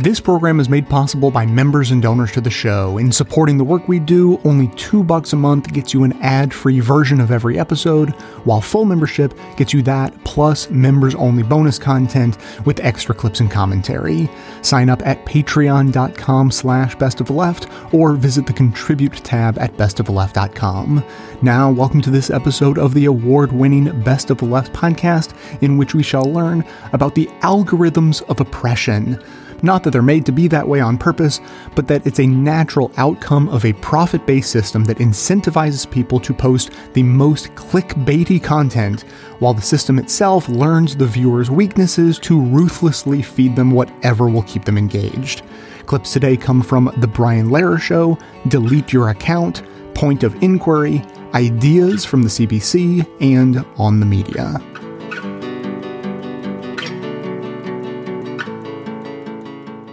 This program is made possible by members and donors to the show. In supporting the work we do, only two bucks a month gets you an ad-free version of every episode, while full membership gets you that plus members-only bonus content with extra clips and commentary. Sign up at patreon.com slash bestoftheleft or visit the contribute tab at bestoftheleft.com. Now, welcome to this episode of the award-winning Best of the Left podcast, in which we shall learn about the algorithms of oppression. Not that they're made to be that way on purpose, but that it's a natural outcome of a profit based system that incentivizes people to post the most clickbaity content, while the system itself learns the viewer's weaknesses to ruthlessly feed them whatever will keep them engaged. Clips today come from The Brian Lehrer Show, Delete Your Account, Point of Inquiry, Ideas from the CBC, and On the Media.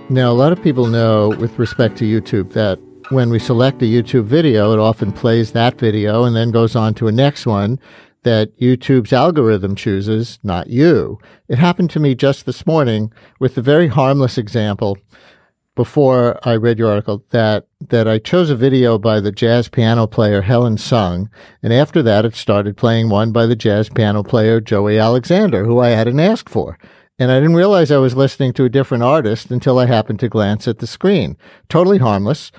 Now, a lot of people know with respect to YouTube that when we select a YouTube video, it often plays that video and then goes on to a next one that YouTube's algorithm chooses, not you. It happened to me just this morning with a very harmless example before I read your article that that I chose a video by the jazz piano player Helen Sung, and after that it started playing one by the jazz piano player Joey Alexander, who I hadn't asked for. And I didn't realize I was listening to a different artist until I happened to glance at the screen. Totally harmless.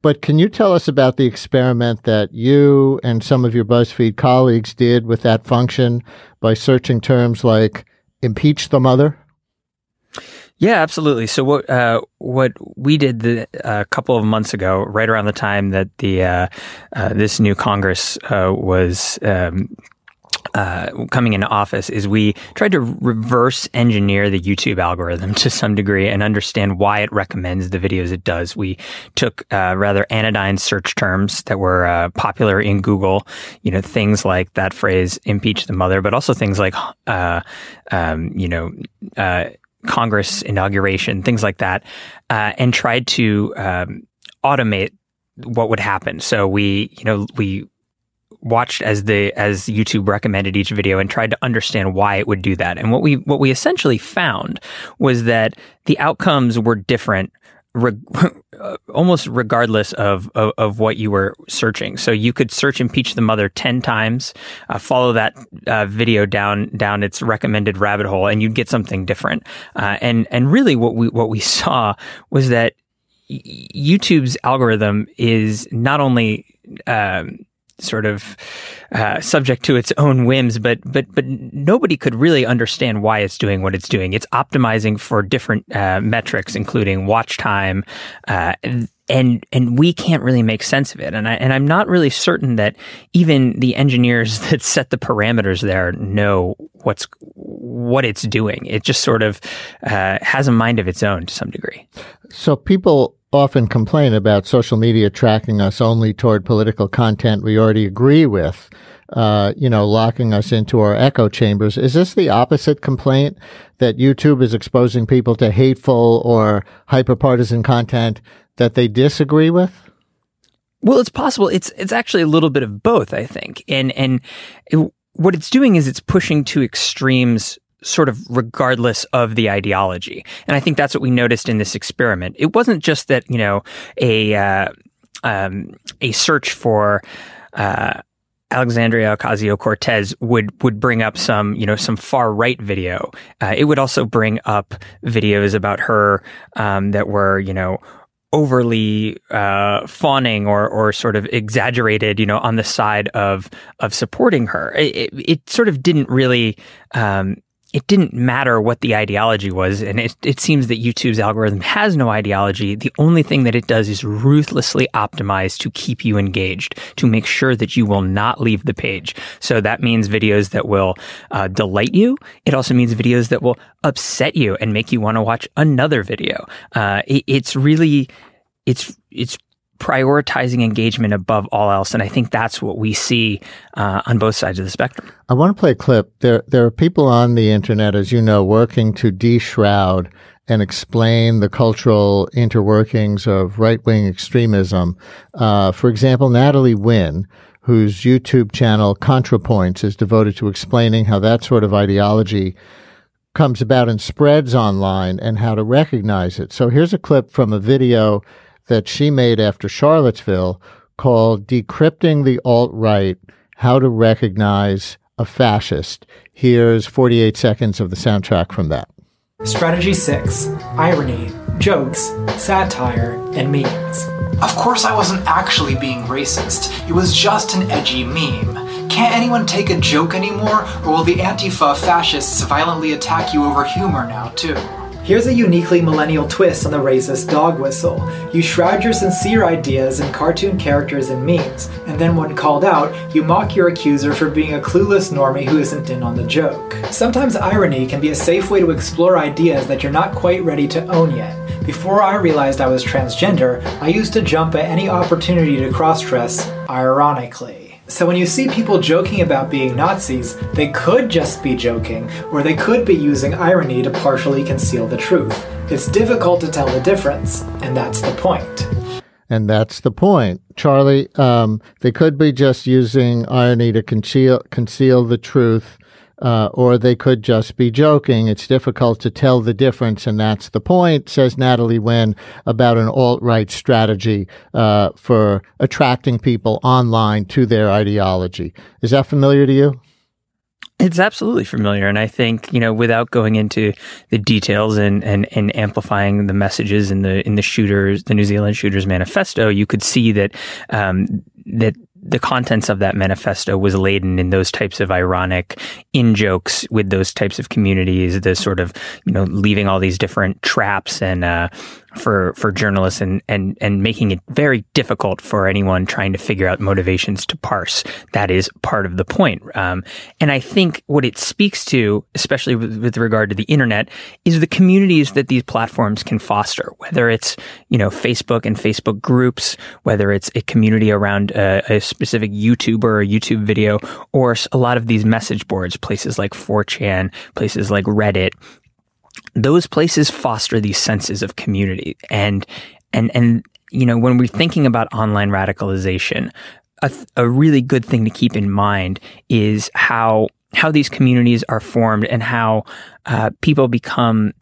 But can you tell us about the experiment that you and some of your BuzzFeed colleagues did with that function by searching terms like impeach the mother? Yeah, absolutely. So what uh, what we did a couple of months ago, right around the time that the uh, uh this new Congress uh, was um, uh, coming into office is we tried to reverse engineer the YouTube algorithm to some degree and understand why it recommends the videos it does. We took uh, rather anodyne search terms that were uh, popular in Google, you know, things like that phrase "impeach the mother," but also things like, uh, um, you know. Uh, Congress inauguration, things like that, uh, and tried to um, automate what would happen. So we, you know, we watched as the as YouTube recommended each video and tried to understand why it would do that. And what we what we essentially found was that the outcomes were different Re- almost regardless of, of, of what you were searching. So you could search "impeach the mother" ten times, uh, follow that uh, video down down its recommended rabbit hole, and you'd get something different. Uh, and and really, what we what we saw was that YouTube's algorithm is not only um, sort of uh, subject to its own whims, but but but nobody could really understand why it's doing what it's doing. It's optimizing for different uh, metrics, including watch time, uh, and and we can't really make sense of it. And I and I'm not really certain that even the engineers that set the parameters there know what's what it's doing. It just sort of uh, has a mind of its own to some degree. So people often complain about social media tracking us only toward political content we already agree with. Uh, you know, locking us into our echo chambers. Is this the opposite complaint that YouTube is exposing people to hateful or hyperpartisan content that they disagree with? Well, it's possible. It's it's actually a little bit of both, I think. And and it, what it's doing is it's pushing to extremes sort of regardless of the ideology. And I think that's what we noticed in this experiment. It wasn't just that, you know, a, uh, um, a search for, uh, Alexandria Ocasio Cortez would would bring up some you know some far right video. Uh, it would also bring up videos about her um, that were you know overly uh, fawning or or sort of exaggerated, you know, on the side of of supporting her. It, it, it sort of didn't really um, it didn't matter what the ideology was. And it, it seems that YouTube's algorithm has no ideology. The only thing that it does is ruthlessly optimize to keep you engaged, to make sure that you will not leave the page. So that means videos that will uh, delight you. It also means videos that will upset you and make you want to watch another video. Uh, it, it's really, it's, it's prioritizing engagement above all else. And I think that's what we see uh, on both sides of the spectrum. I want to play a clip. There, there are people on the internet, as you know, working to de-shroud and explain the cultural interworkings of right-wing extremism. Uh, for example, Natalie Wynn, whose YouTube channel ContraPoints is devoted to explaining how that sort of ideology comes about and spreads online and how to recognize it. So here's a clip from a video that she made after Charlottesville called Decrypting the Alt Right How to Recognize a Fascist. Here's 48 seconds of the soundtrack from that. Strategy 6 Irony, Jokes, Satire, and Memes. Of course, I wasn't actually being racist. It was just an edgy meme. Can't anyone take a joke anymore, or will the Antifa fascists violently attack you over humor now, too? Here's a uniquely millennial twist on the racist dog whistle. You shroud your sincere ideas in cartoon characters and memes, and then when called out, you mock your accuser for being a clueless normie who isn't in on the joke. Sometimes irony can be a safe way to explore ideas that you're not quite ready to own yet. Before I realized I was transgender, I used to jump at any opportunity to cross dress, ironically. So when you see people joking about being Nazis, they could just be joking, or they could be using irony to partially conceal the truth. It's difficult to tell the difference, and that's the point. And that's the point. Charlie, um, they could be just using irony to conceal, conceal the truth uh, or they could just be joking. It's difficult to tell the difference, and that's the point, says Natalie Wynn about an alt right strategy uh, for attracting people online to their ideology. Is that familiar to you? It's absolutely familiar. And I think, you know, without going into the details and, and, and amplifying the messages in the, in the shooters, the New Zealand shooters manifesto, you could see that, um, that the contents of that manifesto was laden in those types of ironic in jokes with those types of communities, the sort of, you know, leaving all these different traps and, uh, for for journalists and and and making it very difficult for anyone trying to figure out motivations to parse. That is part of the point. Um, and I think what it speaks to, especially with, with, regard to the internet, is the communities that these platforms can foster. Whether it's you know Facebook and Facebook groups, whether it's a community around a, a specific YouTuber or YouTube video, or a lot of these message boards, places like 4chan, places like Reddit, those places foster these senses of community and and and you know when we're thinking about online radicalization a, a really good thing to keep in mind is how how these communities are formed and how uh, people become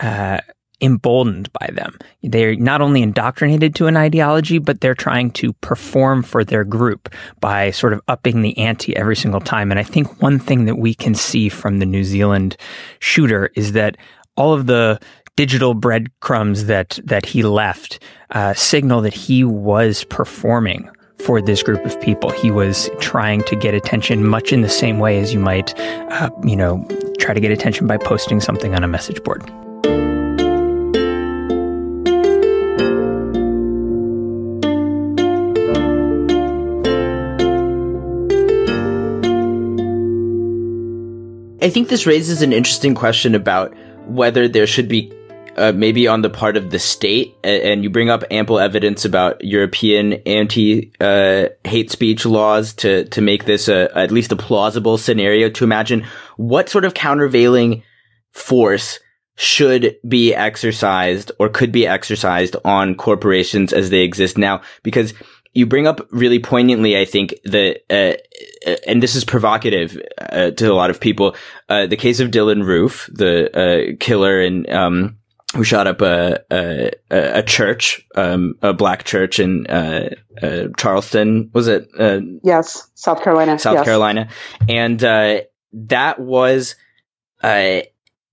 uh, emboldened by them. They're not only indoctrinated to an ideology, but they're trying to perform for their group by sort of upping the ante every single time. And I think one thing that we can see from the New Zealand shooter is that all of the digital breadcrumbs that that he left uh, signal that he was performing for this group of people. He was trying to get attention, much in the same way as you might, uh, you know, try to get attention by posting something on a message board. I think this raises an interesting question about whether there should be uh, maybe on the part of the state, and you bring up ample evidence about European anti uh, hate speech laws to to make this a, at least a plausible scenario to imagine what sort of countervailing force should be exercised or could be exercised on corporations as they exist now? Because you bring up really poignantly, I think, that, uh, uh, and this is provocative uh, to a lot of people, uh, the case of Dylann Roof, the uh, killer and um, who shot up a a, a church, um, a black church in uh, Charleston. Was it? yes, South Carolina. South yes. Carolina, and that was.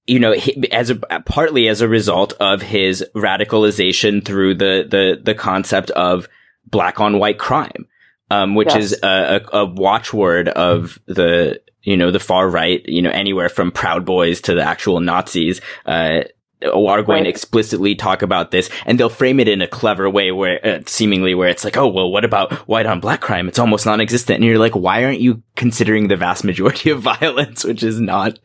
you know, as a partly as a result of his radicalization through the the the concept of black on white crime, um, which yes. is a, a, a, watchword of the, you know, the far right, you know, anywhere from Proud Boys to the actual Nazis. Uh, are going right. to explicitly talk about this and they'll frame it in a clever way where uh, seemingly where it's like, oh, well, what about white on black crime? It's almost non-existent. And you're like, why aren't you considering the vast majority of violence, which is not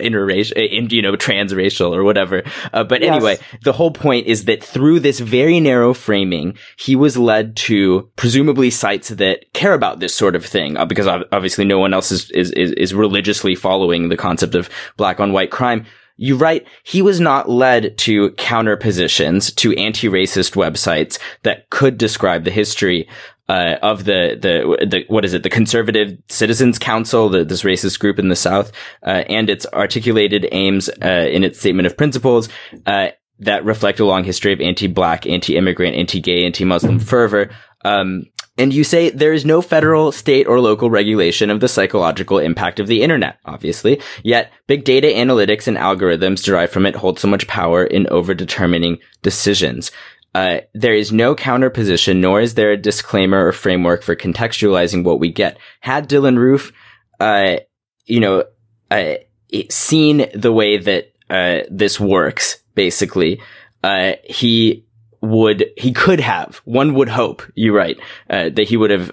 interracial, in, you know, transracial or whatever. Uh, but yes. anyway, the whole point is that through this very narrow framing, he was led to presumably sites that care about this sort of thing, uh, because obviously no one else is, is, is, is religiously following the concept of black on white crime you write, he was not led to counter positions to anti-racist websites that could describe the history uh, of the, the, the, what is it? The Conservative Citizens Council, the, this racist group in the South, uh, and its articulated aims, uh, in its statement of principles, uh, that reflect a long history of anti-black, anti-immigrant, anti-gay, anti-Muslim fervor. Um, and you say there is no federal, state, or local regulation of the psychological impact of the internet, obviously. Yet, big data analytics and algorithms derived from it hold so much power in over-determining decisions. Uh, there is no counterposition, nor is there a disclaimer or framework for contextualizing what we get. Had Dylann Roof, uh, you know, uh, seen the way that uh, this works, basically, uh, he would, he could have, one would hope, you're right, uh, that he would have,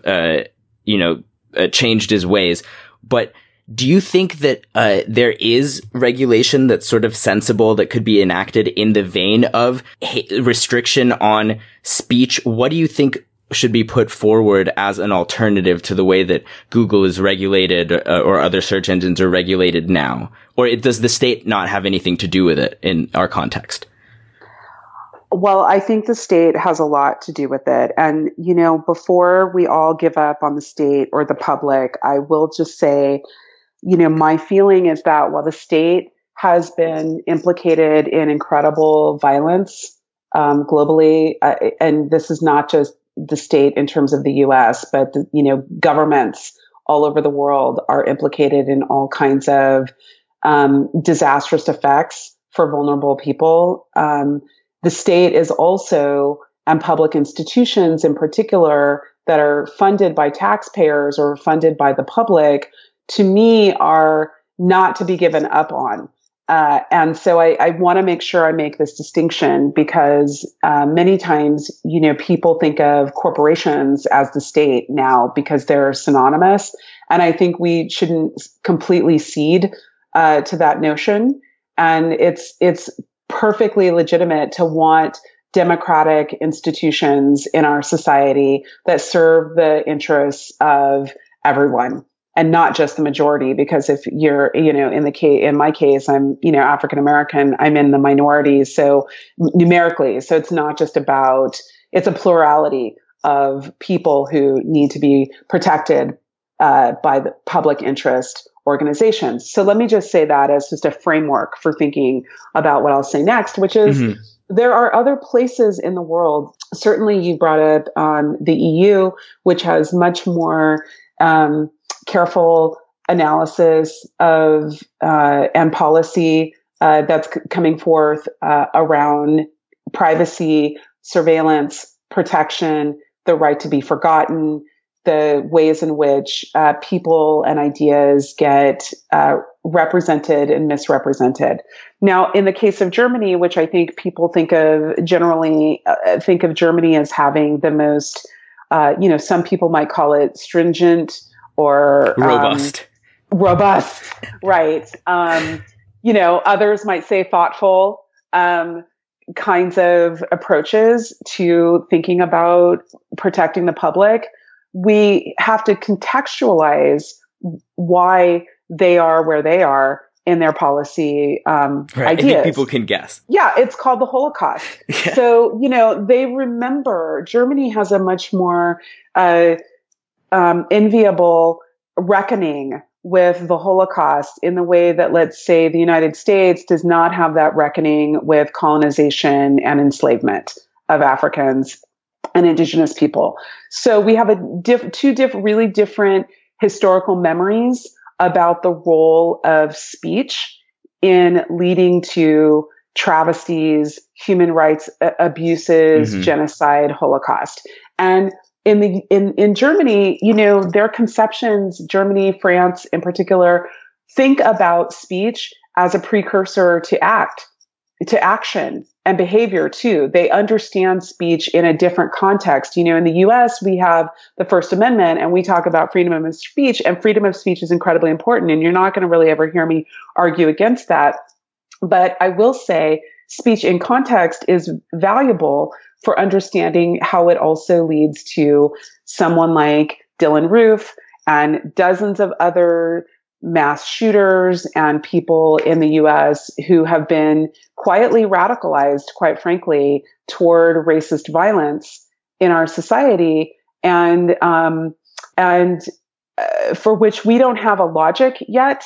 you know, changed his ways. But do you think that uh, there is regulation that's sort of sensible that could be enacted in the vein of restriction on speech? What do you think should be put forward as an alternative to the way that Google is regulated uh, or other search engines are regulated now? Or does the state not have anything to do with it in our context? Well, I think the state has a lot to do with it. And, you know, before we all give up on the state or the public, I will just say you know, my feeling is that while the state has been implicated in incredible violence um, globally, uh, and this is not just the state in terms of the U.S., but the, you know, governments all over the world are implicated in all kinds of um, disastrous effects for vulnerable people. Um, the state is also, and public institutions in particular, that are funded by taxpayers or funded by the public to me are not to be given up on. Uh, and so I, I want to make sure I make this distinction because uh, many times, you know, people think of corporations as the state now because they're synonymous. And I think we shouldn't completely cede uh, to that notion. And it's it's perfectly legitimate to want democratic institutions in our society that serve the interests of everyone and not just the majority because if you're you know in the case in my case i'm you know african american i'm in the minority so numerically so it's not just about it's a plurality of people who need to be protected uh, by the public interest organizations so let me just say that as just a framework for thinking about what i'll say next which is mm-hmm. There are other places in the world. Certainly, you brought up um, the EU, which has much more um, careful analysis of uh, and policy uh, that's c- coming forth uh, around privacy, surveillance, protection, the right to be forgotten, the ways in which uh, people and ideas get uh, represented and misrepresented. Now, in the case of Germany, which I think people think of generally uh, think of Germany as having the most, you know, some people might call it stringent or um, robust. Um, robust, right. Um, you know, others might say thoughtful um, kinds of approaches to thinking about protecting the public. We have to contextualize why they are where they are in their policy um, right. ideas. people can guess. Yeah, it's called the Holocaust. yeah. So you know they remember. Germany has a much more uh, um, enviable reckoning with the Holocaust in the way that, let's say, the United States does not have that reckoning with colonization and enslavement of Africans and indigenous people. So we have a diff- two diff- really different historical memories about the role of speech in leading to travesties, human rights abuses, mm-hmm. genocide, Holocaust. And in the in in Germany, you know, their conceptions, Germany, France in particular, think about speech as a precursor to act, to action and behavior too. They understand speech in a different context. You know, in the US, we have the First Amendment and we talk about freedom of speech and freedom of speech is incredibly important. And you're not going to really ever hear me argue against that. But I will say speech in context is valuable for understanding how it also leads to someone like Dylann Roof and dozens of other mass shooters and people in the US who have been quietly radicalized, quite frankly, toward racist violence in our society. and um, and uh, for which we don't have a logic yet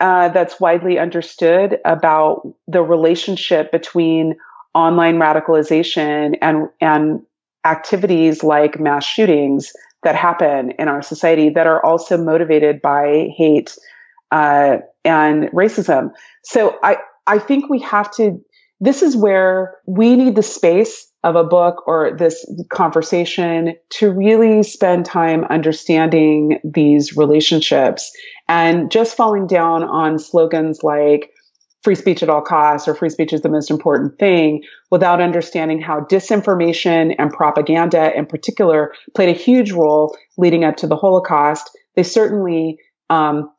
uh, that's widely understood about the relationship between online radicalization and and activities like mass shootings that happen in our society that are also motivated by hate uh, and racism. So I I think we have to. This is where we need the space of a book or this conversation to really spend time understanding these relationships and just falling down on slogans like free speech at all costs or free speech is the most important thing without understanding how disinformation and propaganda in particular played a huge role leading up to the Holocaust. They certainly um,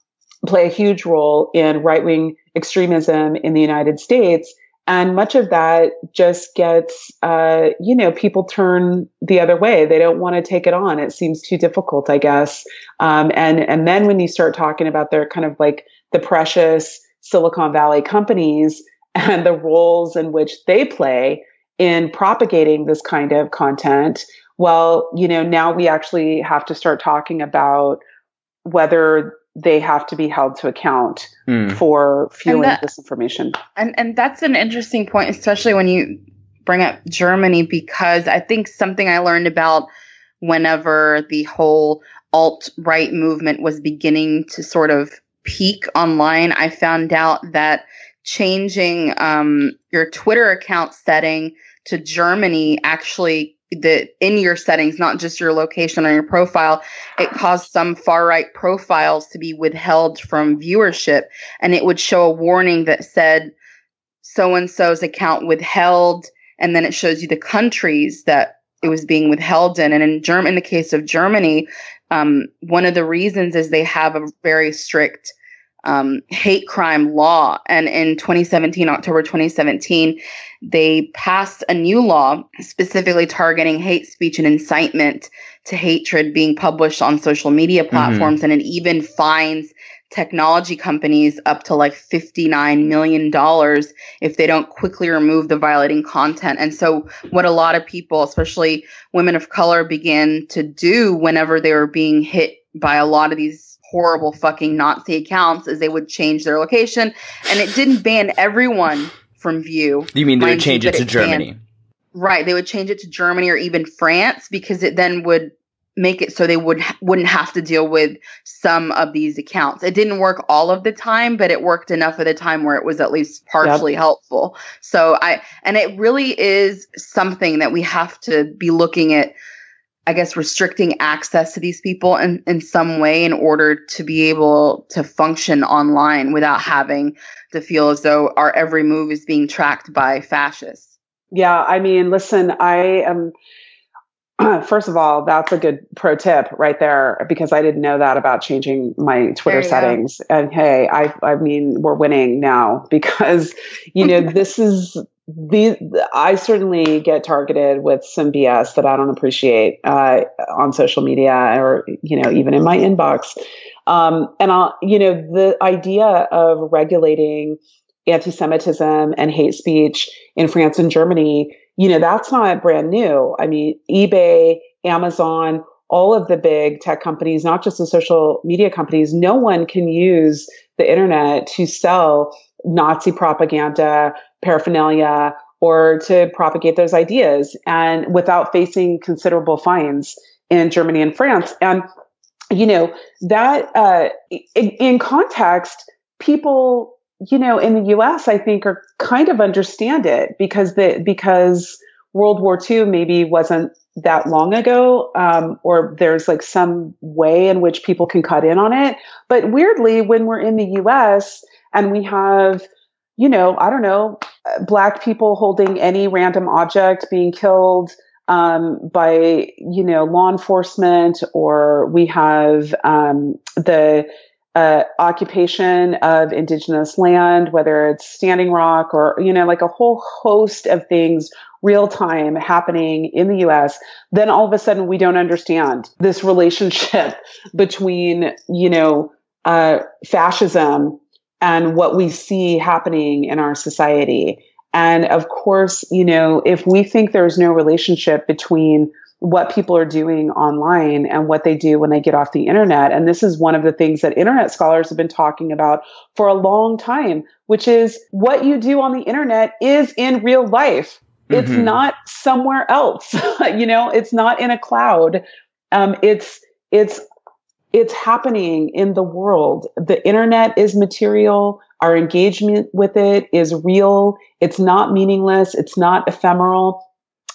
play a huge role in right wing extremism in the United States. And much of that just gets, uh, you know, people turn the other way. They don't want to take it on. It seems too difficult, I guess. Um, and and then when you start talking about their kind of like the precious Silicon Valley companies and the roles in which they play in propagating this kind of content, well, you know, now we actually have to start talking about whether they have to be held to account mm. for fueling that, this information. And and that's an interesting point, especially when you bring up Germany, because I think something I learned about whenever the whole alt right movement was beginning to sort of peak online, I found out that changing um, your Twitter account setting to Germany actually the in your settings, not just your location or your profile, it caused some far right profiles to be withheld from viewership, and it would show a warning that said so and so's account withheld, and then it shows you the countries that it was being withheld in. And in Germ, in the case of Germany, um, one of the reasons is they have a very strict um, hate crime law. And in 2017, October 2017, they passed a new law specifically targeting hate speech and incitement to hatred being published on social media mm-hmm. platforms. Mm-hmm. And it even fines technology companies up to like $59 million if they don't quickly remove the violating content. And so, what a lot of people, especially women of color, began to do whenever they were being hit by a lot of these horrible fucking Nazi accounts is they would change their location and it didn't ban everyone from view. You mean they would change it to it Germany? Banned, right. They would change it to Germany or even France because it then would make it so they would wouldn't have to deal with some of these accounts. It didn't work all of the time, but it worked enough of the time where it was at least partially yep. helpful. So I and it really is something that we have to be looking at I guess, restricting access to these people in, in some way in order to be able to function online without having to feel as though our every move is being tracked by fascists. Yeah, I mean, listen, I am. First of all, that's a good pro tip right there because I didn't know that about changing my Twitter settings. Go. And hey, I I mean, we're winning now because you know this is these I certainly get targeted with some BS that I don't appreciate uh, on social media or you know even in my inbox. Um, and I'll you know the idea of regulating anti-Semitism and hate speech in France and Germany, you know that's not brand new. I mean, eBay, Amazon, all of the big tech companies, not just the social media companies, no one can use the internet to sell Nazi propaganda, paraphernalia, or to propagate those ideas and without facing considerable fines in Germany and France. And, you know, that, uh, in, in context, people, you know, in the US, I think are kind of understand it because the, because World War II maybe wasn't that long ago, um, or there's like some way in which people can cut in on it. But weirdly, when we're in the US and we have, you know, I don't know, black people holding any random object being killed um, by, you know, law enforcement, or we have um, the uh, occupation of indigenous land, whether it's Standing Rock or, you know, like a whole host of things real time happening in the US, then all of a sudden we don't understand this relationship between, you know, uh, fascism and what we see happening in our society. And of course, you know, if we think there's no relationship between what people are doing online and what they do when they get off the internet. And this is one of the things that internet scholars have been talking about for a long time, which is what you do on the internet is in real life. It's Mhm. not somewhere else. you know, it's not in a cloud. Um, it's, it's, it's happening in the world. The internet is material. Our engagement with it is real. It's not meaningless. It's not ephemeral.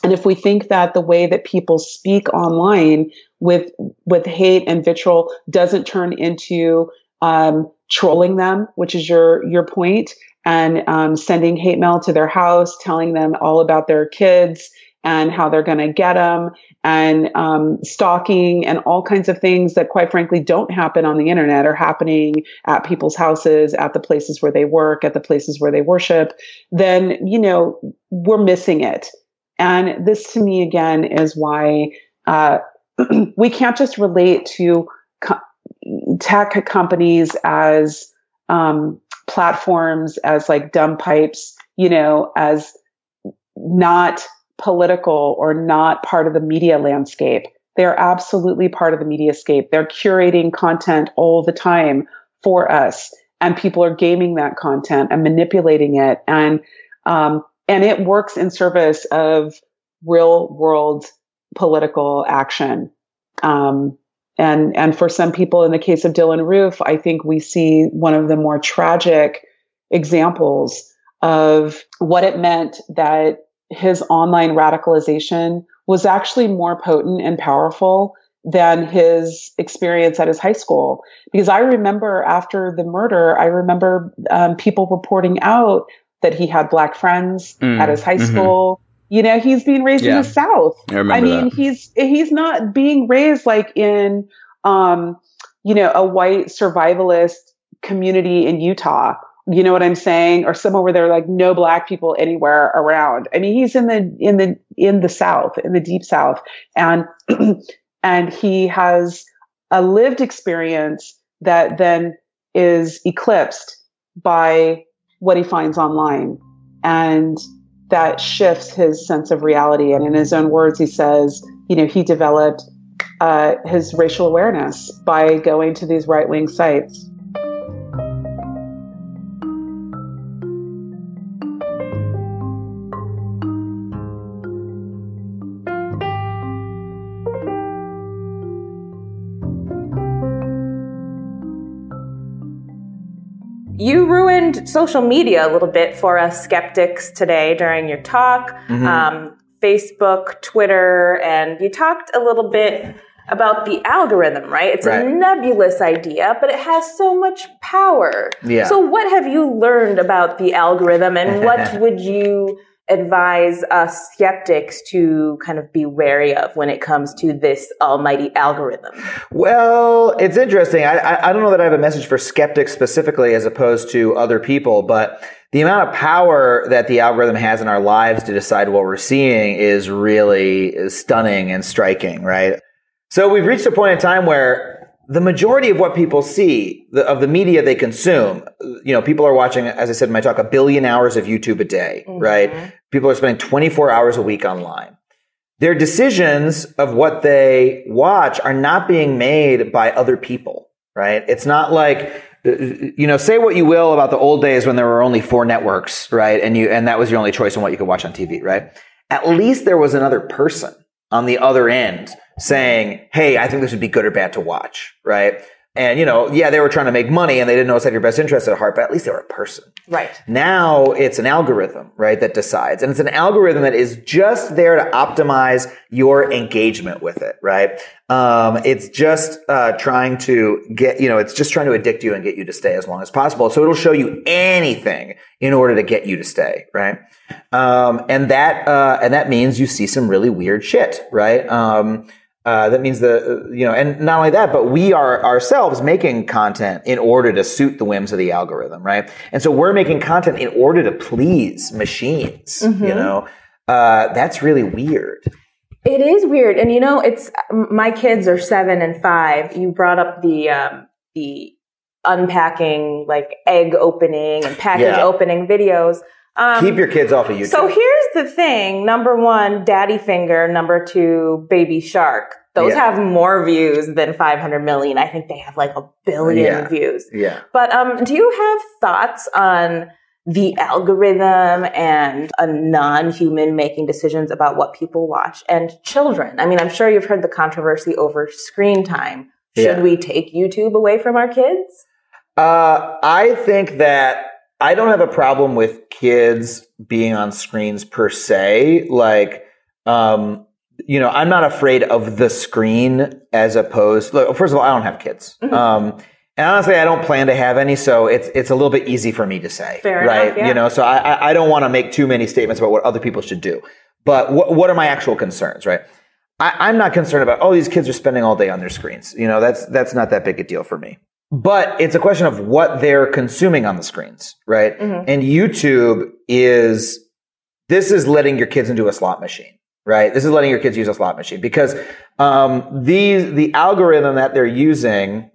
And if we think that the way that people speak online with with hate and vitriol doesn't turn into um, trolling them, which is your your point, and um, sending hate mail to their house, telling them all about their kids and how they're going to get them, and um, stalking and all kinds of things that, quite frankly, don't happen on the internet are happening at people's houses, at the places where they work, at the places where they worship. Then you know we're missing it. And this to me again is why uh, we can't just relate to co- tech companies as um, platforms, as like dumb pipes, you know, as not political or not part of the media landscape. They are absolutely part of the media scape. They're curating content all the time for us, and people are gaming that content and manipulating it. And um, and it works in service of real world political action. Um, and and for some people, in the case of Dylann Roof, I think we see one of the more tragic examples of what it meant that his online radicalization was actually more potent and powerful than his experience at his high school. Because I remember after the murder, I remember um, people reporting out that he had black friends Mm, at his high mhm. school. You know, he's being raised in the South. I I mean, that. he's he's not being raised like in um, you know, a white survivalist community in Utah. You know what I'm saying? Or somewhere where there are like no black people anywhere around. I mean, he's in the in the in the South, in the deep South. And and he has a lived experience that then is eclipsed by what he finds online. And that shifts his sense of reality. And in his own words, he says, you know, he developed uh, his racial awareness by going to these right wing sites. You ruined social media a little bit for us skeptics today during your talk. Mm-hmm. Um, Facebook, Twitter, and you talked a little bit about the algorithm, right? It's Right. a nebulous idea, but it has so much power. Yeah. So, what have you learned about the algorithm, and what would you advise us skeptics to kind of be wary of when it comes to this almighty algorithm? Well, it's interesting. I, I, I don't know that I have a message for skeptics specifically as opposed to other people, but the amount of power that the algorithm has in our lives to decide what we're seeing is really stunning and striking, right? So we've reached a point in time where the majority of what people see, the, of the media they consume, you know, people are watching, as I said in my talk, a billion hours of YouTube a day, right? People are spending 24 hours a week online. Their decisions of what they watch are not being made by other people, right? It's not like, uh, you know, say what you will about the old days when there were only four networks, right? And you, and that was your only choice on what you could watch on TV, right? At least there was another person on the other end saying, Hey, I think this would be good or bad to watch, right? And, you know, yeah, they were trying to make money and they didn't always have your best interest at heart, but at least they were a person. Right. Now it's an algorithm, right, that decides. And it's an algorithm that is just there to optimize your engagement with it, right? Um, it's just uh, trying to get, you know, it's just trying to addict you and get you to stay as long as possible. So it'll show you anything in order to get you to stay, right? Um, and that, uh, and that means you see some really weird shit, right? Um, uh, that means the, you know, and not only that, but we are ourselves making content in order to suit the whims of the algorithm, right? And so we're making content in order to please machines, Mhm. you know? Uh, that's really weird. It is weird, and you know, it's my kids are seven and five. You brought up the um, the unpacking, like egg opening and package Yeah. opening videos. Um, Keep your kids off of YouTube. So here's the thing: number one, Daddy Finger. Number two, Baby Shark. Those Yeah. have more views than 500 million. I think they have like a billion Yeah. views. yeah. But um, do you have thoughts on the algorithm and a non-human making decisions about what people watch and children? I mean, I'm sure you've heard the controversy over screen time. Should Yeah. we take YouTube away from our kids? Uh, I think that I don't have a problem with kids being on screens per se. Like, um, you know, I'm not afraid of the screen as opposed. Look, first of all, I don't have kids. Mm-hmm. Um, and honestly, I don't plan to have any, so it's it's a little bit easy for me to say, Fair right? enough, yeah. You know, so I I- don't want to make too many statements about what other people should do. But what what are my actual concerns, right? I, I'm not concerned about oh these kids are spending all day on their screens. You know, that's that's not that big a deal for me. But it's a question of what they're consuming on the screens, right? Mhm. And YouTube is this is letting your kids into a slot machine, right? This is letting your kids use a slot machine because um, these the algorithm that they're using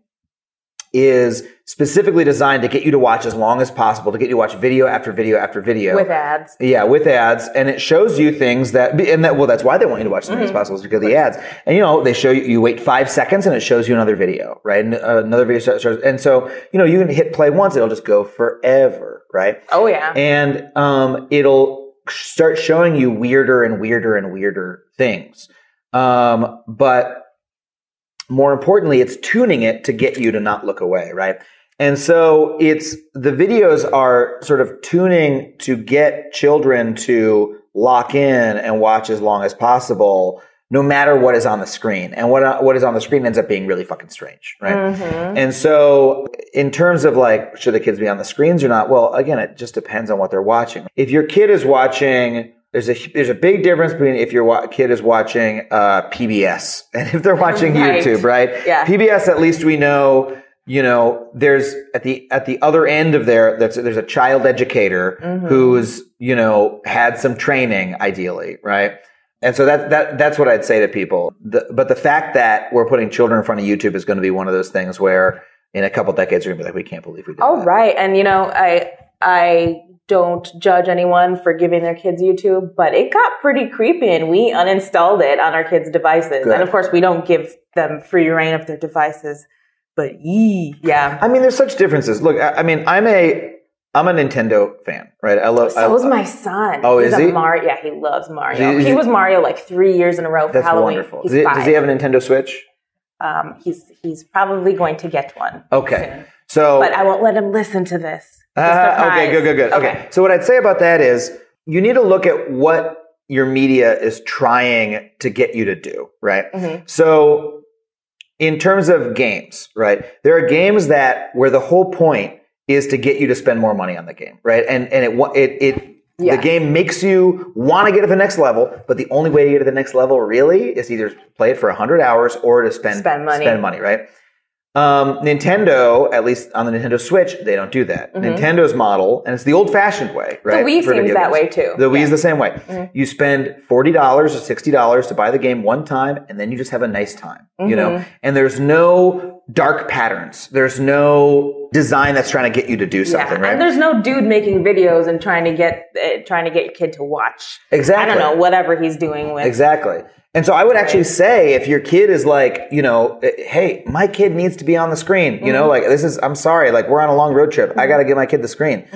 is specifically designed to get you to watch as long as possible, to get you to watch video after video after video. With ads. Yeah, with ads, and it shows you things that, and that, well, that's why they want you to watch as many as possible, is because of the ads. And you know, they show you, you wait five seconds, and it shows you another video, right? And uh, another video starts, starts- and so you know, you can hit play once, it'll just go forever, right? Oh yeah. and um, it'll start showing you weirder and weirder and weirder things. Um, but more importantly, it's tuning it to get you to not look away, right? And so it's the videos are sort of tuning to get children to lock in and watch as long as possible, no matter what is on the screen. And what what is on the screen ends up being really fucking strange, right? Mhm. And so, in terms of like, should the kids be on the screens or not? Well, again, it just depends on what they're watching. If your kid is watching, there's a there's a big difference between if your wa- kid is watching uh, PBS and if they're watching Right. YouTube, right? Yeah. PBS, at least we know. You know, there's at the at the other end of there. That's there's a child educator Mhm. who's you know had some training, ideally, right? And so that that that's what I'd say to people. The, but the fact that we're putting children in front of YouTube is going to be one of those things where in a couple decades you're going to be like, we can't believe we did Oh that. right, and you know, I I don't judge anyone for giving their kids YouTube, but it got pretty creepy, and we uninstalled it on our kids' devices. Good. And of course, we don't give them free reign of their devices. But yee, yeah. I mean, there's such differences. Look, I, I mean, I'm a I'm a Nintendo fan, right? I love. So I, was my son. Oh, He's is a he? Mario. Yeah, he loves Mario. He- He, was Mario like three years in a row for That's Halloween. wonderful. He's Does he, does he have a Nintendo Switch? um, he's he's probably going to get one. Okay, soon. so But I won't let him listen to this. It's a Ah, okay, good, good, good. Okay. So what I'd say about that is you need to look at what your media is trying to get you to do, right? Mhm. So in terms of games, right? There are games that where the whole point is to get you to spend more money on the game, right? And and it it it Yeah. the game makes you want to get to the next level, but the only way to get to the next level really is either play it for 100 hours or to spend Spend money. spend money, right? Um, Nintendo, at least on the Nintendo Switch, they don't do that. Nintendo's model, and it's the old-fashioned way, right? Mm-hmm. Wii seems video that way, too. The Wii is the same way. Mhm. You spend forty dollars or sixty dollars to buy the game one time, and then you just have a nice time, you know. Mhm. And there's no dark patterns. There's no design that's trying to get you to do something, yeah. right? And there's no dude making videos and trying to get uh, trying to get your kid to watch. Exactly. I don't know whatever he's doing with. Exactly. And so I would actually say if your kid is like, you know, hey, my kid needs to be on the screen, you know, Mm-hmm. like this is, I'm sorry, like we're on a long road trip. I got to give my kid the screen.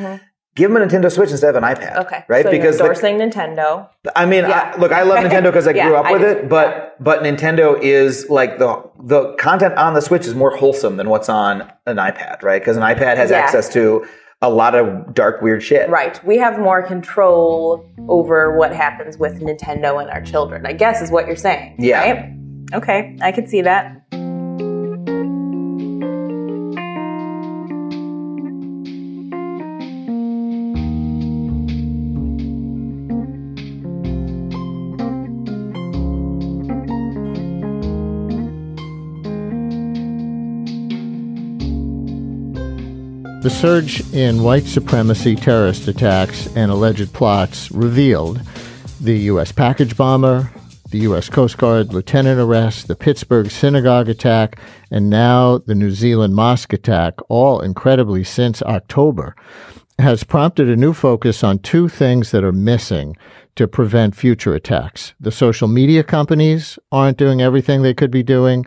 Give them a Nintendo Switch instead of an iPad. Mm-hmm. Okay. Right. So because you're endorsing Nintendo. I mean, Yeah. I, look, I love Nintendo because I Yeah, grew up with it, but but Nintendo is like the the content on the Switch is more wholesome than what's on an iPad, right? Because an iPad has access to a lot of dark, weird shit. Right. We have more control over what happens with Nintendo and our children. I guess is what you're saying. Yeah. Right? Okay. I could see that. The surge in white supremacy terrorist attacks and alleged plots revealed the U.S. package bomber, the U.S. Coast Guard lieutenant arrest, the Pittsburgh synagogue attack, and now the New Zealand mosque attack, all incredibly since October. has prompted a new focus on two things that are missing to prevent future attacks. The social media companies aren't doing everything they could be doing,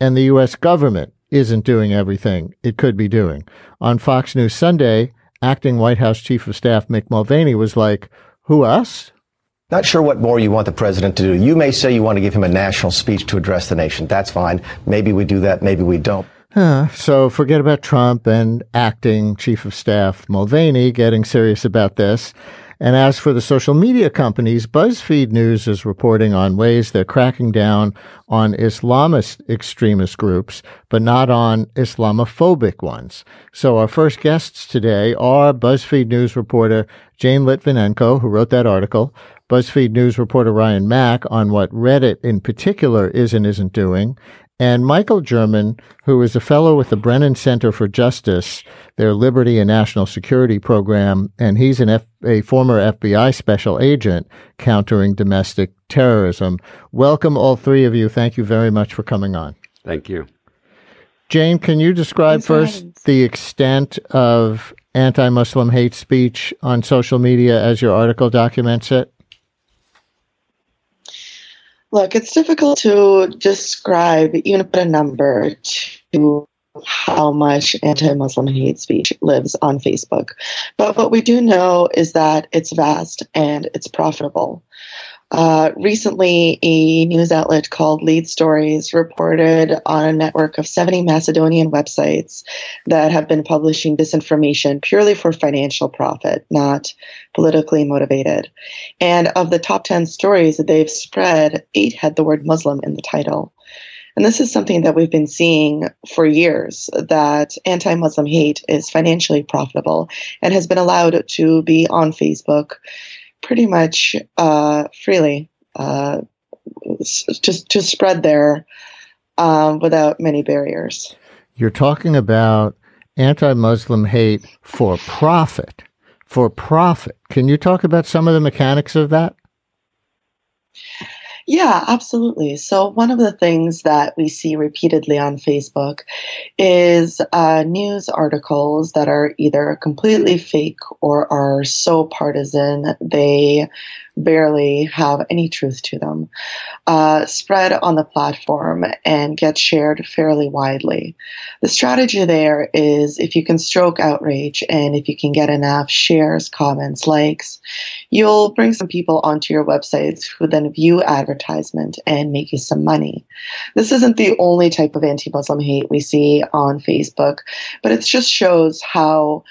and the U.S. government isn't doing everything it could be doing. On Fox News Sunday, acting White House Chief of Staff Mick Mulvaney was like, Who, us? Not sure what more you want the president to do. You may say you want to give him a national speech to address the nation. That's fine. Maybe we do that, maybe we don't. So forget about Trump and acting Chief of Staff Mulvaney getting serious about this. And as for the social media companies, BuzzFeed News is reporting on ways they're cracking down on Islamist extremist groups, but not on Islamophobic ones. So our first guests today are BuzzFeed News reporter Jane Lytvynenko, who wrote that article, BuzzFeed News reporter Ryan Mac on what Reddit in particular is and isn't doing, and Michael German, who is a fellow with the Brennan Center for Justice, their Liberty and National Security program, and he's an F- a former FBI special agent countering domestic terrorism. Welcome, all three of you. Thank you very much for coming on. Thank you. Jane, can you describe first the extent of anti Muslim hate speech on social media as your article documents it? Look, it's difficult to describe, even put a number to how much anti Muslim hate speech lives on Facebook. But what we do know is that it's vast and it's profitable. Uh, recently, a news outlet called Lead Stories reported on a network of 70 Macedonian websites that have been publishing disinformation purely for financial profit, not politically motivated. And of the top 10 stories that they've spread, eight had the word Muslim in the title. And this is something that we've been seeing for years that anti Muslim hate is financially profitable and has been allowed to be on Facebook pretty much uh, freely uh, to, to spread there um, without many barriers. You're talking about anti Muslim hate for profit. For profit. Can you talk about some of the mechanics of that? Yeah, absolutely. So, one of the things that we see repeatedly on Facebook is uh, news articles that are either completely fake or are so partisan they barely have any truth to them, uh, spread on the platform and get shared fairly widely. The strategy there is if you can stroke outrage and if you can get enough shares, comments, likes, you'll bring some people onto your websites who then view advertisement and make you some money. This isn't the only type of anti Muslim hate we see on Facebook, but it just shows how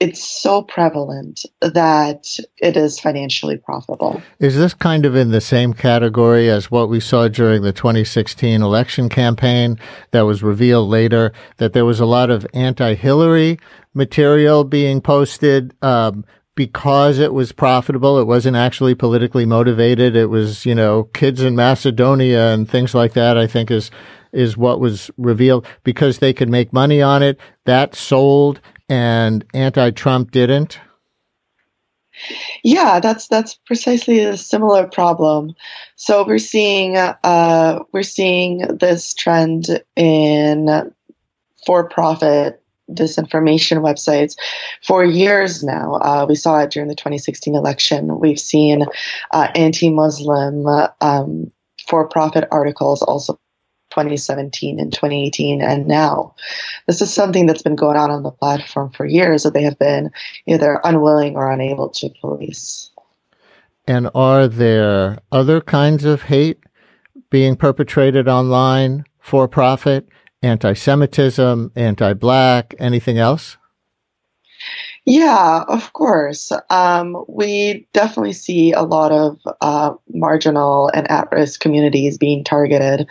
it's so prevalent that it is financially profitable. Is this kind of in the same category as what we saw during the 2016 election campaign that was revealed later that there was a lot of anti Hillary material being posted? Um, because it was profitable. It wasn't actually politically motivated. It was, you know, kids in Macedonia and things like that, I think is, is what was revealed because they could make money on it. That sold and anti-Trump didn't? Yeah, that's that's precisely a similar problem. So we're seeing uh, we're seeing this trend in for-profit disinformation websites for years now. Uh, we saw it during the 2016 election. We've seen uh, anti-Muslim um, for-profit articles also 2017 and 2018 and now. This is something that's been going on on the platform for years that they have been either unwilling or unable to police. And are there other kinds of hate being perpetrated online for profit? Anti Semitism, anti black, anything else? Yeah, of course. Um, we definitely see a lot of uh, marginal and at risk communities being targeted.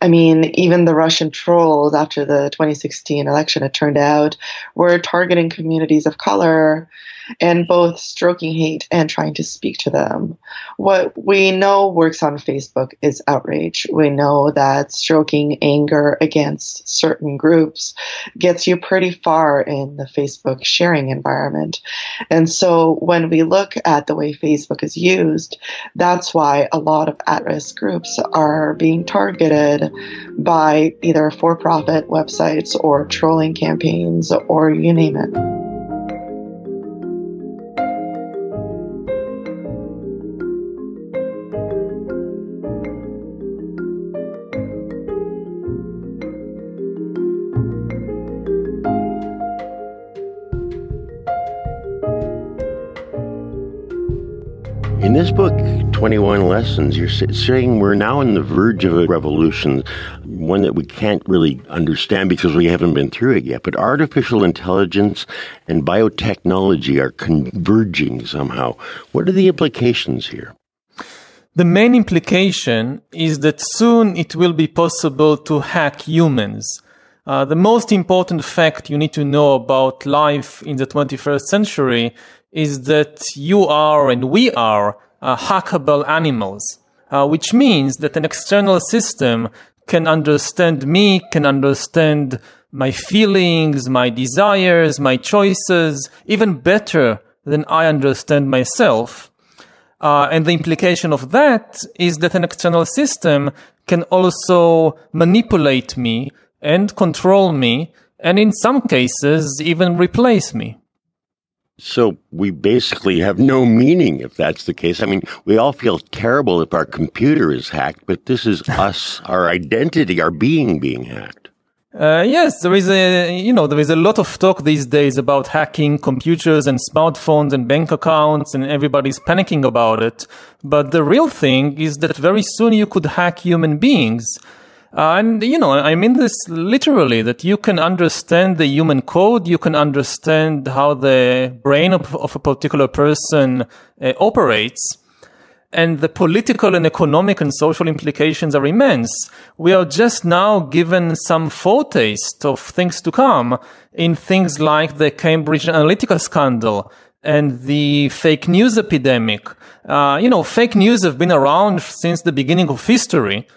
I mean, even the Russian trolls after the 2016 election, it turned out, were targeting communities of color and both stroking hate and trying to speak to them. What we know works on Facebook is outrage. We know that stroking anger against certain groups gets you pretty far in the Facebook sharing environment. And so when we look at the way Facebook is used, that's why a lot of at risk groups are being targeted by either for profit websites or trolling campaigns or you name it. In this book, 21 Lessons, you're saying we're now on the verge of a revolution, one that we can't really understand because we haven't been through it yet. But artificial intelligence and biotechnology are converging somehow. What are the implications here? The main implication is that soon it will be possible to hack humans. Uh, the most important fact you need to know about life in the 21st century is that you are and we are uh, hackable animals, uh, which means that an external system can understand me, can understand my feelings, my desires, my choices, even better than I understand myself. Uh, and the implication of that is that an external system can also manipulate me and control me, and in some cases, even replace me. So we basically have no meaning if that's the case. I mean, we all feel terrible if our computer is hacked, but this is us, our identity, our being being hacked. Uh, yes, there is a you know there is a lot of talk these days about hacking computers and smartphones and bank accounts, and everybody's panicking about it. But the real thing is that very soon you could hack human beings. Uh, and, you know, I mean this literally, that you can understand the human code, you can understand how the brain of, of a particular person uh, operates. And the political and economic and social implications are immense. We are just now given some foretaste of things to come in things like the Cambridge Analytica scandal and the fake news epidemic. Uh, you know, fake news have been around since the beginning of history.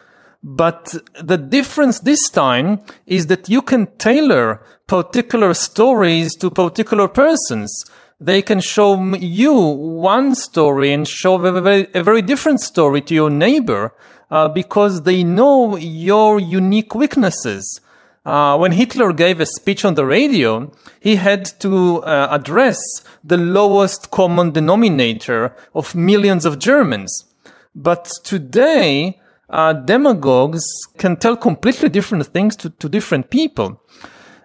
But the difference this time is that you can tailor particular stories to particular persons. They can show you one story and show a very, a very different story to your neighbor uh, because they know your unique weaknesses. Uh, when Hitler gave a speech on the radio, he had to uh, address the lowest common denominator of millions of Germans. But today, uh, demagogues can tell completely different things to, to different people.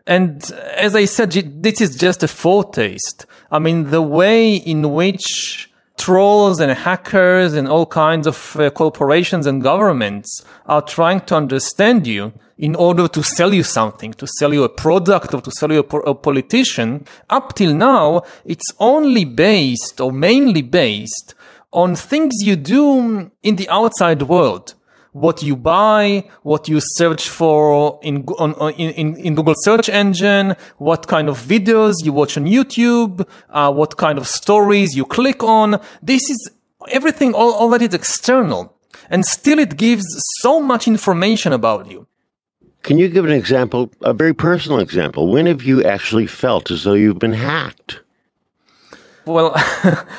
And as I said, this is just a foretaste. I mean, the way in which trolls and hackers and all kinds of uh, corporations and governments are trying to understand you in order to sell you something, to sell you a product or to sell you a, a politician, up till now, it's only based or mainly based on things you do in the outside world what you buy, what you search for in, on, in, in Google search engine, what kind of videos you watch on YouTube, uh, what kind of stories you click on. This is everything, all, all that is external. And still it gives so much information about you. Can you give an example, a very personal example? When have you actually felt as though you've been hacked? Well,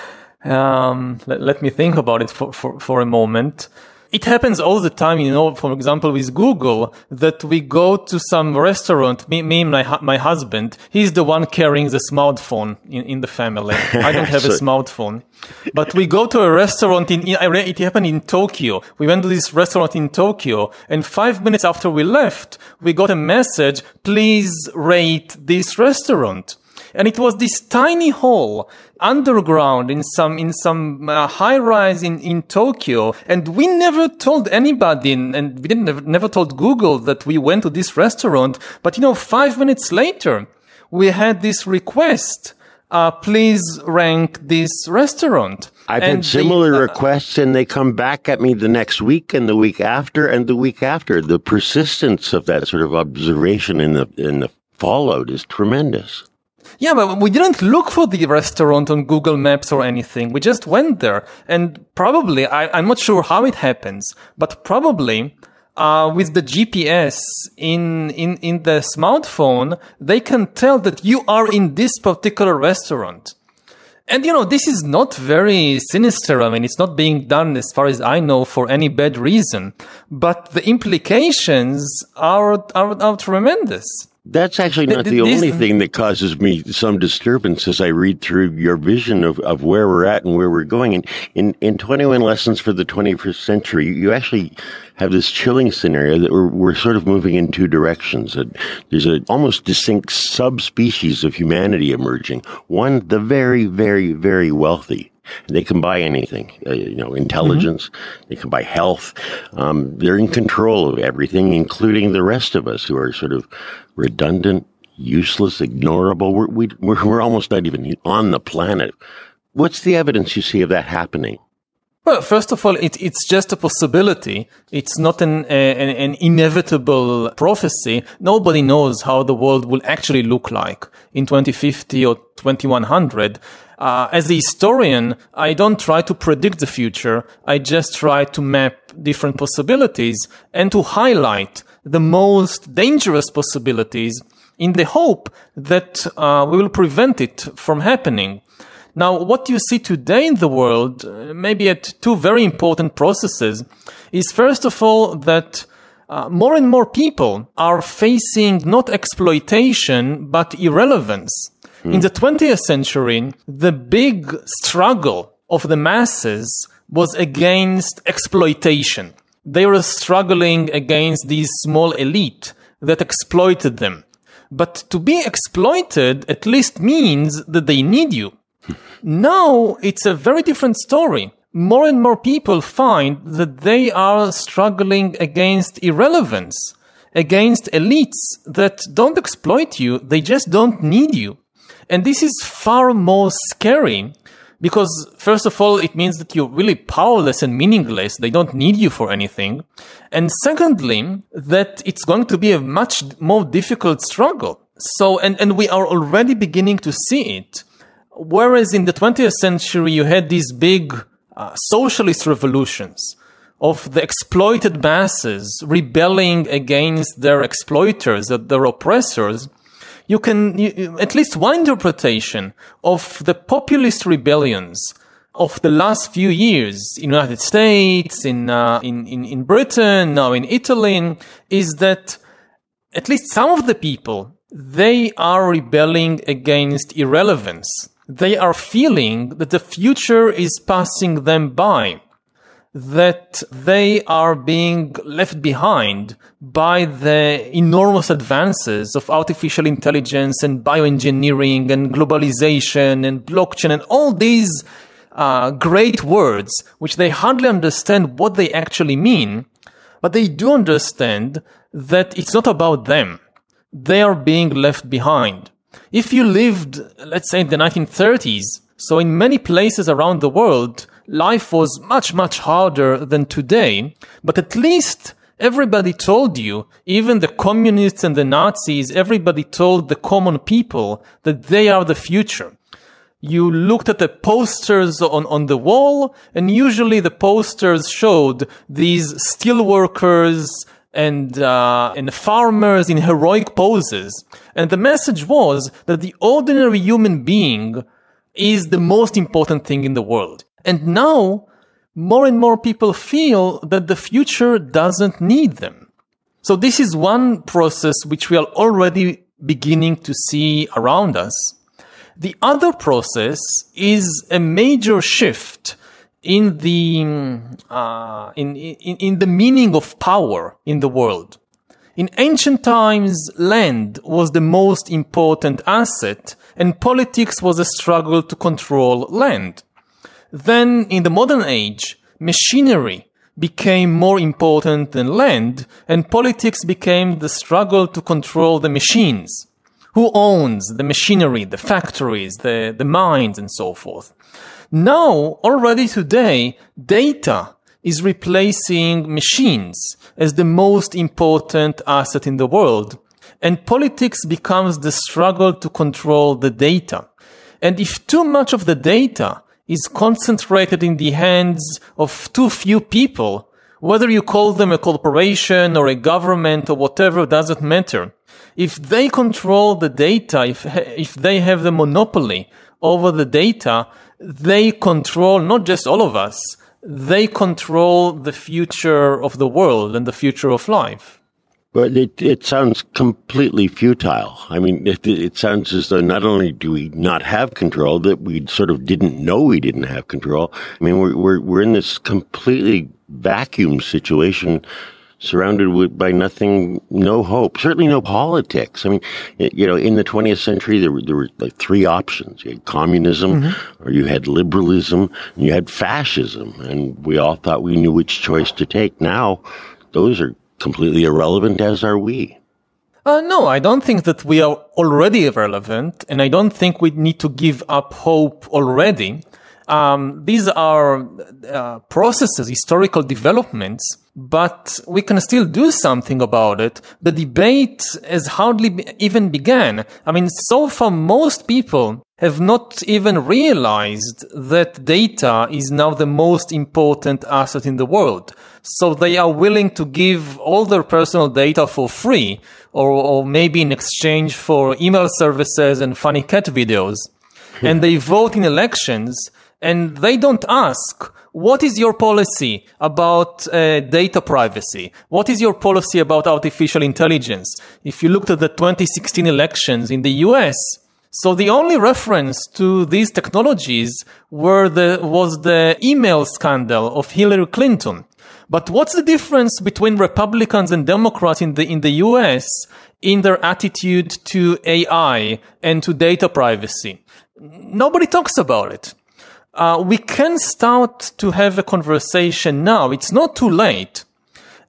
um, let, let, me think about it for, for, for a moment it happens all the time, you know, for example, with Google, that we go to some restaurant, me, me and my, my husband, he's the one carrying the smartphone in, in the family. I don't have a smartphone. But we go to a restaurant in, it happened in Tokyo. We went to this restaurant in Tokyo and five minutes after we left, we got a message, please rate this restaurant and it was this tiny hole underground in some in some uh, high rise in in Tokyo and we never told anybody and we didn't never, never told Google that we went to this restaurant but you know 5 minutes later we had this request uh, please rank this restaurant I've and had similar they, uh, requests and they come back at me the next week and the week after and the week after. The persistence of that sort of observation in the in the fallout is tremendous. Yeah, but we didn't look for the restaurant on Google Maps or anything. We just went there. And probably, I, am not sure how it happens, but probably, uh, with the GPS in, in, in the smartphone, they can tell that you are in this particular restaurant. And you know, this is not very sinister. I mean, it's not being done as far as I know for any bad reason, but the implications are, are, are tremendous. That's actually not the only thing that causes me some disturbance as I read through your vision of, of where we're at and where we're going. And in, in 21 Lessons for the 21st Century, you actually have this chilling scenario that we're, we're sort of moving in two directions. There's an almost distinct subspecies of humanity emerging. One, the very, very, very wealthy They can buy anything, uh, you know, intelligence. Mm-hmm. They can buy health. Um, they're in control of everything, including the rest of us who are sort of redundant, useless, ignorable. We're, we, we're, we're almost not even on the planet. What's the evidence you see of that happening? Well, first of all, it, it's just a possibility. It's not an, an, an, inevitable prophecy. Nobody knows how the world will actually look like in 2050 or 2100. Uh, as a historian, I don't try to predict the future. I just try to map different possibilities and to highlight the most dangerous possibilities in the hope that uh, we will prevent it from happening. Now, what you see today in the world, uh, maybe at two very important processes, is first of all that uh, more and more people are facing not exploitation, but irrelevance. In the 20th century, the big struggle of the masses was against exploitation. They were struggling against these small elite that exploited them. But to be exploited at least means that they need you. Now it's a very different story. More and more people find that they are struggling against irrelevance, against elites that don't exploit you, they just don't need you. And this is far more scary because first of all, it means that you're really powerless and meaningless. They don't need you for anything. And secondly, that it's going to be a much more difficult struggle. So, and, and we are already beginning to see it. Whereas in the 20th century, you had these big uh, socialist revolutions of the exploited masses rebelling against their exploiters, their oppressors. You can, you, at least one interpretation of the populist rebellions of the last few years in the United States, in, uh, in, in, in Britain, now in Italy, is that at least some of the people, they are rebelling against irrelevance. They are feeling that the future is passing them by, that they are being left behind by the enormous advances of artificial intelligence and bioengineering and globalization and blockchain and all these uh, great words, which they hardly understand what they actually mean, but they do understand that it's not about them. They are being left behind. If you lived, let's say, in the 1930s, so in many places around the world, life was much, much harder than today, but at least everybody told you, even the communists and the Nazis, everybody told the common people that they are the future. You looked at the posters on, on the wall, and usually the posters showed these steel workers and, uh, and farmers in heroic poses. And the message was that the ordinary human being is the most important thing in the world. And now more and more people feel that the future doesn't need them. So this is one process which we are already beginning to see around us. The other process is a major shift in the uh, in, in in the meaning of power in the world. In ancient times, land was the most important asset, and politics was a struggle to control land. Then, in the modern age, machinery became more important than land, and politics became the struggle to control the machines. Who owns the machinery, the factories, the, the mines, and so forth? Now, already today, data is replacing machines as the most important asset in the world. And politics becomes the struggle to control the data. And if too much of the data is concentrated in the hands of too few people, whether you call them a corporation or a government or whatever doesn't matter. If they control the data, if, if they have the monopoly over the data, they control not just all of us, they control the future of the world and the future of life. But it, it sounds completely futile. I mean, it, it sounds as though not only do we not have control, that we sort of didn't know we didn't have control. I mean, we're, we're, we're in this completely vacuum situation surrounded with, by nothing, no hope, certainly no politics. I mean, you know, in the 20th century, there were, there were like three options. You had communism, mm-hmm. or you had liberalism, and you had fascism. And we all thought we knew which choice to take. Now, those are completely irrelevant, as are we. Uh, no, I don't think that we are already irrelevant, and I don't think we need to give up hope already. Um, these are uh, processes, historical developments, but we can still do something about it. The debate has hardly even began. I mean, so far, most people have not even realized that data is now the most important asset in the world. So they are willing to give all their personal data for free, or, or maybe in exchange for email services and funny cat videos. and they vote in elections and they don't ask, what is your policy about uh, data privacy? What is your policy about artificial intelligence? If you looked at the 2016 elections in the US, so the only reference to these technologies were the, was the email scandal of Hillary Clinton. But what's the difference between Republicans and Democrats in the, in the US in their attitude to AI and to data privacy? Nobody talks about it uh, we can start to have a conversation now. It's not too late.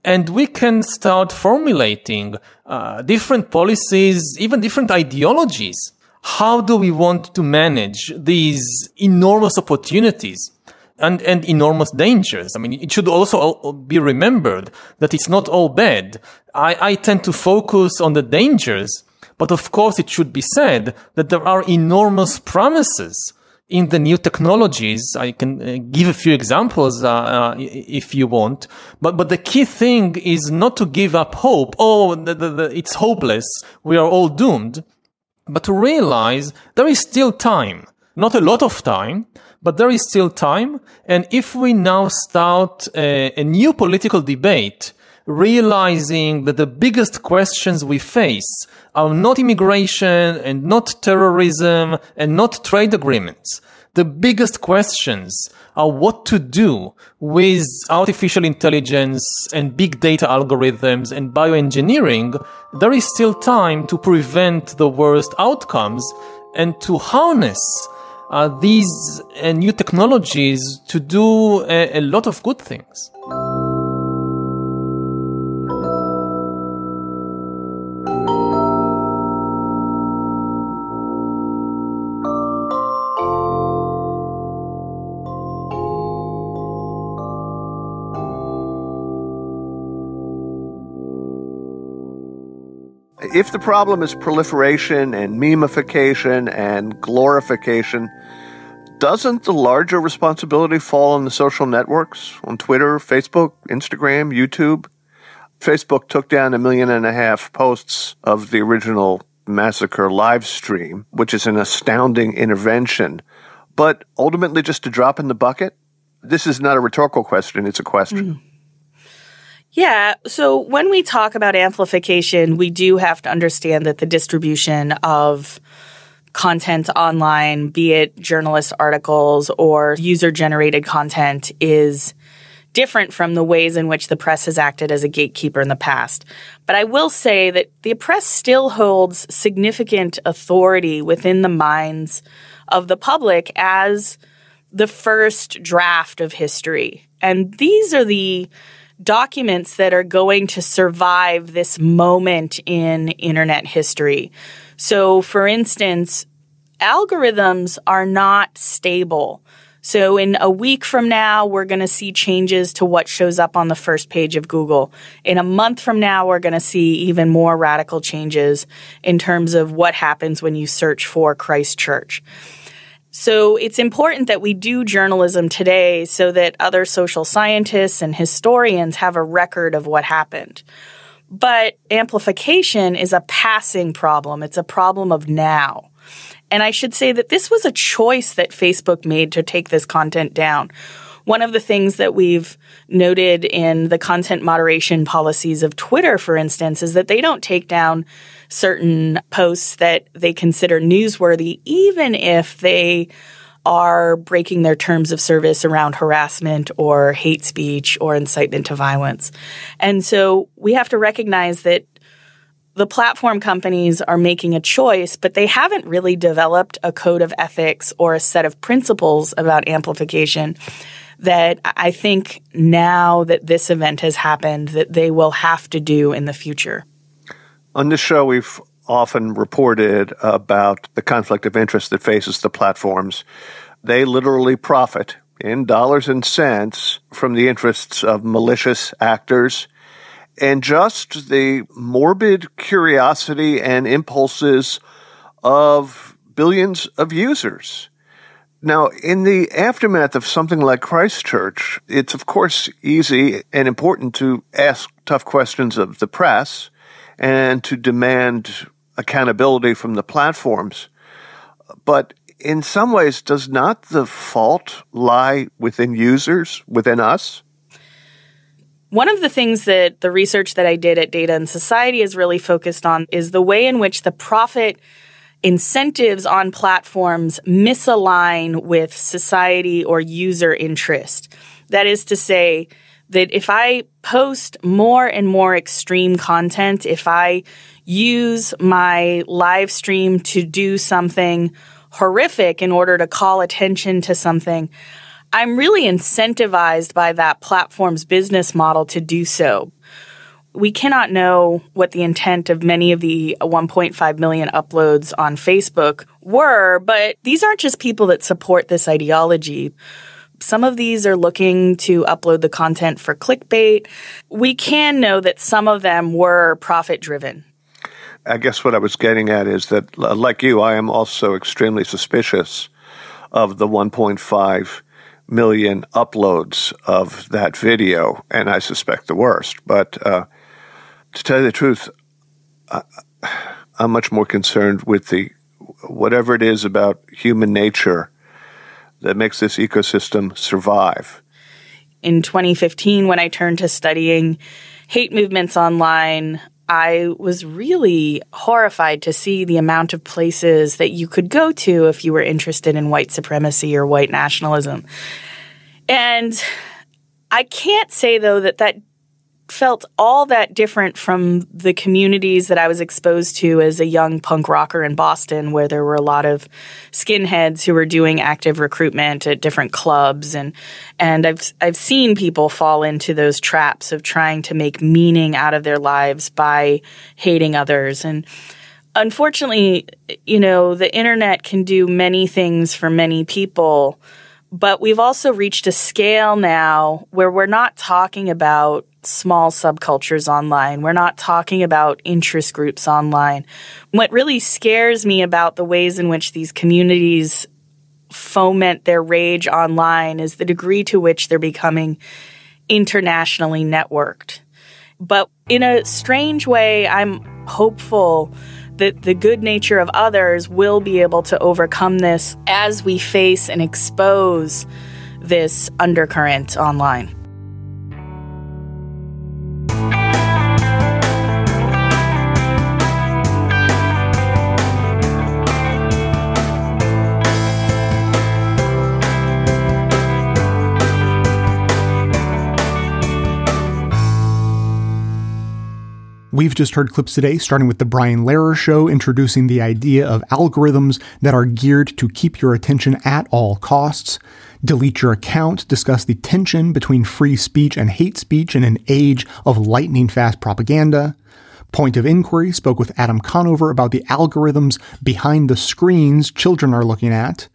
And we can start formulating uh, different policies, even different ideologies. How do we want to manage these enormous opportunities and, and enormous dangers? I mean, it should also be remembered that it's not all bad. I, I tend to focus on the dangers, but of course it should be said that there are enormous promises in the new technologies. I can uh, give a few examples uh, uh, if you want, but but the key thing is not to give up hope. Oh, the, the, the, it's hopeless. We are all doomed. But to realize there is still time. Not a lot of time, but there is still time. And if we now start a, a new political debate, realizing that the biggest questions we face are not immigration and not terrorism and not trade agreements. The biggest questions are what to do with artificial intelligence and big data algorithms and bioengineering. There is still time to prevent the worst outcomes and to harness uh, these uh, new technologies to do a, a lot of good things. If the problem is proliferation and memification and glorification, doesn't the larger responsibility fall on the social networks, on Twitter, Facebook, Instagram, YouTube? Facebook took down a million and a half posts of the original massacre live stream, which is an astounding intervention, but ultimately just a drop in the bucket? This is not a rhetorical question, it's a question. Mm. Yeah. So when we talk about amplification, we do have to understand that the distribution of content online, be it journalist articles or user generated content, is different from the ways in which the press has acted as a gatekeeper in the past. But I will say that the press still holds significant authority within the minds of the public as the first draft of history. And these are the documents that are going to survive this moment in internet history. So, for instance, algorithms are not stable. So, in a week from now, we're going to see changes to what shows up on the first page of Google. In a month from now, we're going to see even more radical changes in terms of what happens when you search for Christchurch. So it's important that we do journalism today so that other social scientists and historians have a record of what happened. But amplification is a passing problem. It's a problem of now. And I should say that this was a choice that Facebook made to take this content down. One of the things that we've noted in the content moderation policies of Twitter, for instance, is that they don't take down certain posts that they consider newsworthy, even if they are breaking their terms of service around harassment or hate speech or incitement to violence. And so we have to recognize that the platform companies are making a choice, but they haven't really developed a code of ethics or a set of principles about amplification that I think now that this event has happened that they will have to do in the future. On this show, we've often reported about the conflict of interest that faces the platforms. They literally profit in dollars and cents from the interests of malicious actors and just the morbid curiosity and impulses of billions of users. Now, in the aftermath of something like Christchurch, it's of course easy and important to ask tough questions of the press and to demand accountability from the platforms. But in some ways, does not the fault lie within users, within us? One of the things that the research that I did at Data and Society is really focused on is the way in which the profit incentives on platforms misalign with society or user interest. That is to say, that if I post more and more extreme content, if I use my live stream to do something horrific in order to call attention to something, I'm really incentivized by that platform's business model to do so. We cannot know what the intent of many of the 1.5 million uploads on Facebook were, but these aren't just people that support this ideology. Some of these are looking to upload the content for clickbait. We can know that some of them were profit driven. I guess what I was getting at is that, like you, I am also extremely suspicious of the 1.5 million uploads of that video, and I suspect the worst. But uh, to tell you the truth, I, I'm much more concerned with the whatever it is about human nature that makes this ecosystem survive. In 2015, when I turned to studying hate movements online, I was really horrified to see the amount of places that you could go to if you were interested in white supremacy or white nationalism. And I can't say, though, that that felt all that different from the communities that I was exposed to as a young punk rocker in Boston, where there were a lot of skinheads who were doing active recruitment at different clubs, and and I've I've seen people fall into those traps of trying to make meaning out of their lives by hating others and. Unfortunately, you know, the internet can do many things for many people, but we've also reached a scale now where we're not talking about small subcultures online. We're not talking about interest groups online. What really scares me about the ways in which these communities foment their rage online is the degree to which they're becoming internationally networked. But in a strange way, I'm hopeful that the good nature of others will be able to overcome this as we face and expose this undercurrent online. We've just heard clips today, starting with The Brian Lehrer Show, introducing the idea of algorithms that are geared to keep your attention at all costs. Delete Your Account discuss the tension between free speech and hate speech in an age of lightning fast propaganda. Point of Inquiry spoke with Adam Conover about the algorithms behind the screens children are looking at.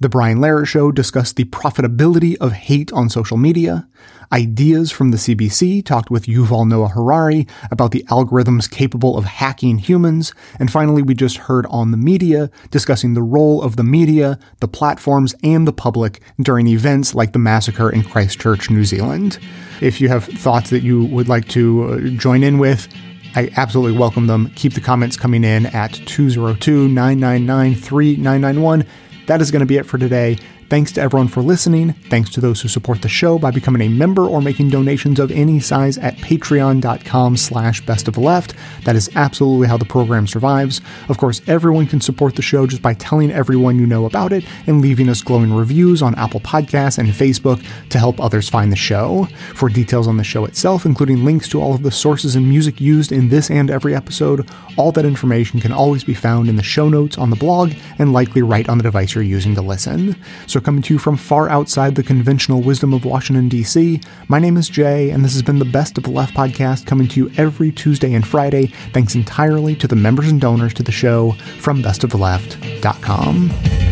The Brian Lehrer Show discussed the profitability of hate on social media. Ideas from the CBC talked with Yuval Noah Harari about the algorithms capable of hacking humans. And finally, we just heard on the media discussing the role of the media, the platforms, and the public during events like the massacre in Christchurch, New Zealand. If you have thoughts that you would like to uh, join in with, I absolutely welcome them. Keep the comments coming in at 202 999 3991. That is going to be it for today. Thanks to everyone for listening. Thanks to those who support the show by becoming a member or making donations of any size at patreon.com slash best of left. That is absolutely how the program survives. Of course, everyone can support the show just by telling everyone you know about it and leaving us glowing reviews on Apple Podcasts and Facebook to help others find the show. For details on the show itself, including links to all of the sources and music used in this and every episode, all that information can always be found in the show notes on the blog and likely right on the device you're using to listen. So coming to you from far outside the conventional wisdom of Washington, D.C., my name is Jay, and this has been the Best of the Left podcast coming to you every Tuesday and Friday, thanks entirely to the members and donors to the show from bestoftheleft.com.